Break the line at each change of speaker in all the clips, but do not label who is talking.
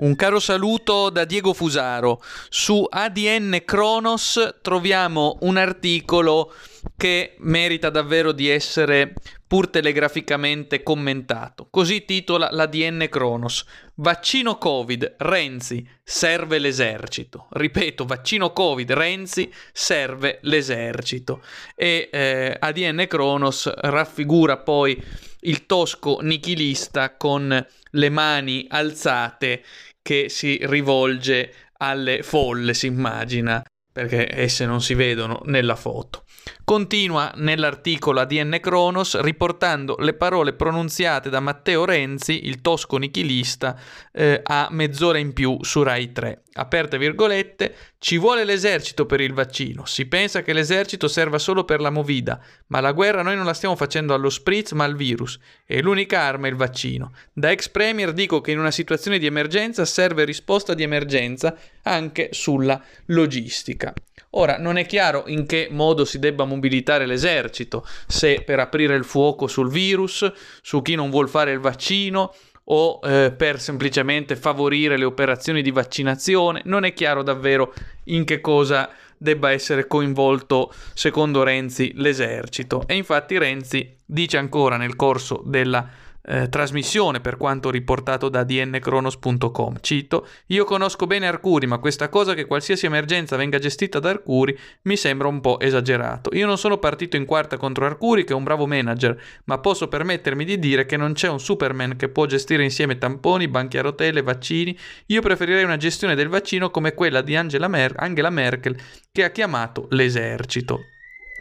Un caro saluto da Diego Fusaro. Su ADN Kronos troviamo un articolo che merita davvero di essere pur telegraficamente commentato. Così titola l'ADN Kronos. Vaccino Covid, Renzi, serve l'esercito. Ripeto, vaccino Covid, Renzi, serve l'esercito. E eh, ADN Kronos raffigura poi il tosco nichilista con le mani alzate che si rivolge alle folle, si immagina, perché esse non si vedono nella foto. Continua nell'articolo ADN Kronos riportando le parole pronunziate da Matteo Renzi, il tosco nichilista, eh, a mezz'ora in più su Rai 3. Aperte virgolette, ci vuole l'esercito per il vaccino. Si pensa che l'esercito serva solo per la movida, ma la guerra noi non la stiamo facendo allo spritz ma al virus e l'unica arma è il vaccino. Da ex premier dico che in una situazione di emergenza serve risposta di emergenza anche sulla logistica. Ora, non è chiaro in che modo si debba mobilitare l'esercito, se per aprire il fuoco sul virus, su chi non vuol fare il vaccino o eh, per semplicemente favorire le operazioni di vaccinazione, non è chiaro davvero in che cosa debba essere coinvolto, secondo Renzi, l'esercito. E infatti Renzi dice ancora nel corso della eh, trasmissione per quanto riportato da dncronos.com. Cito, io conosco bene Arcuri, ma questa cosa che qualsiasi emergenza venga gestita da Arcuri mi sembra un po' esagerato. Io non sono partito in quarta contro Arcuri, che è un bravo manager, ma posso permettermi di dire che non c'è un Superman che può gestire insieme tamponi, banchi a rotelle, vaccini. Io preferirei una gestione del vaccino come quella di Angela, Mer- Angela Merkel, che ha chiamato l'esercito.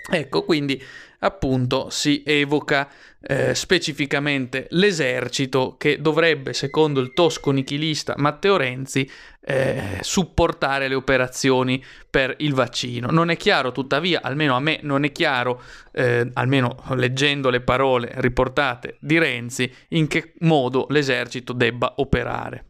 Ecco, quindi appunto si evoca eh, specificamente l'esercito che dovrebbe, secondo il tosco nichilista Matteo Renzi, eh, supportare le operazioni per il vaccino. Non è chiaro, tuttavia, almeno a me non è chiaro, eh, almeno leggendo le parole riportate di Renzi, in che modo l'esercito debba operare.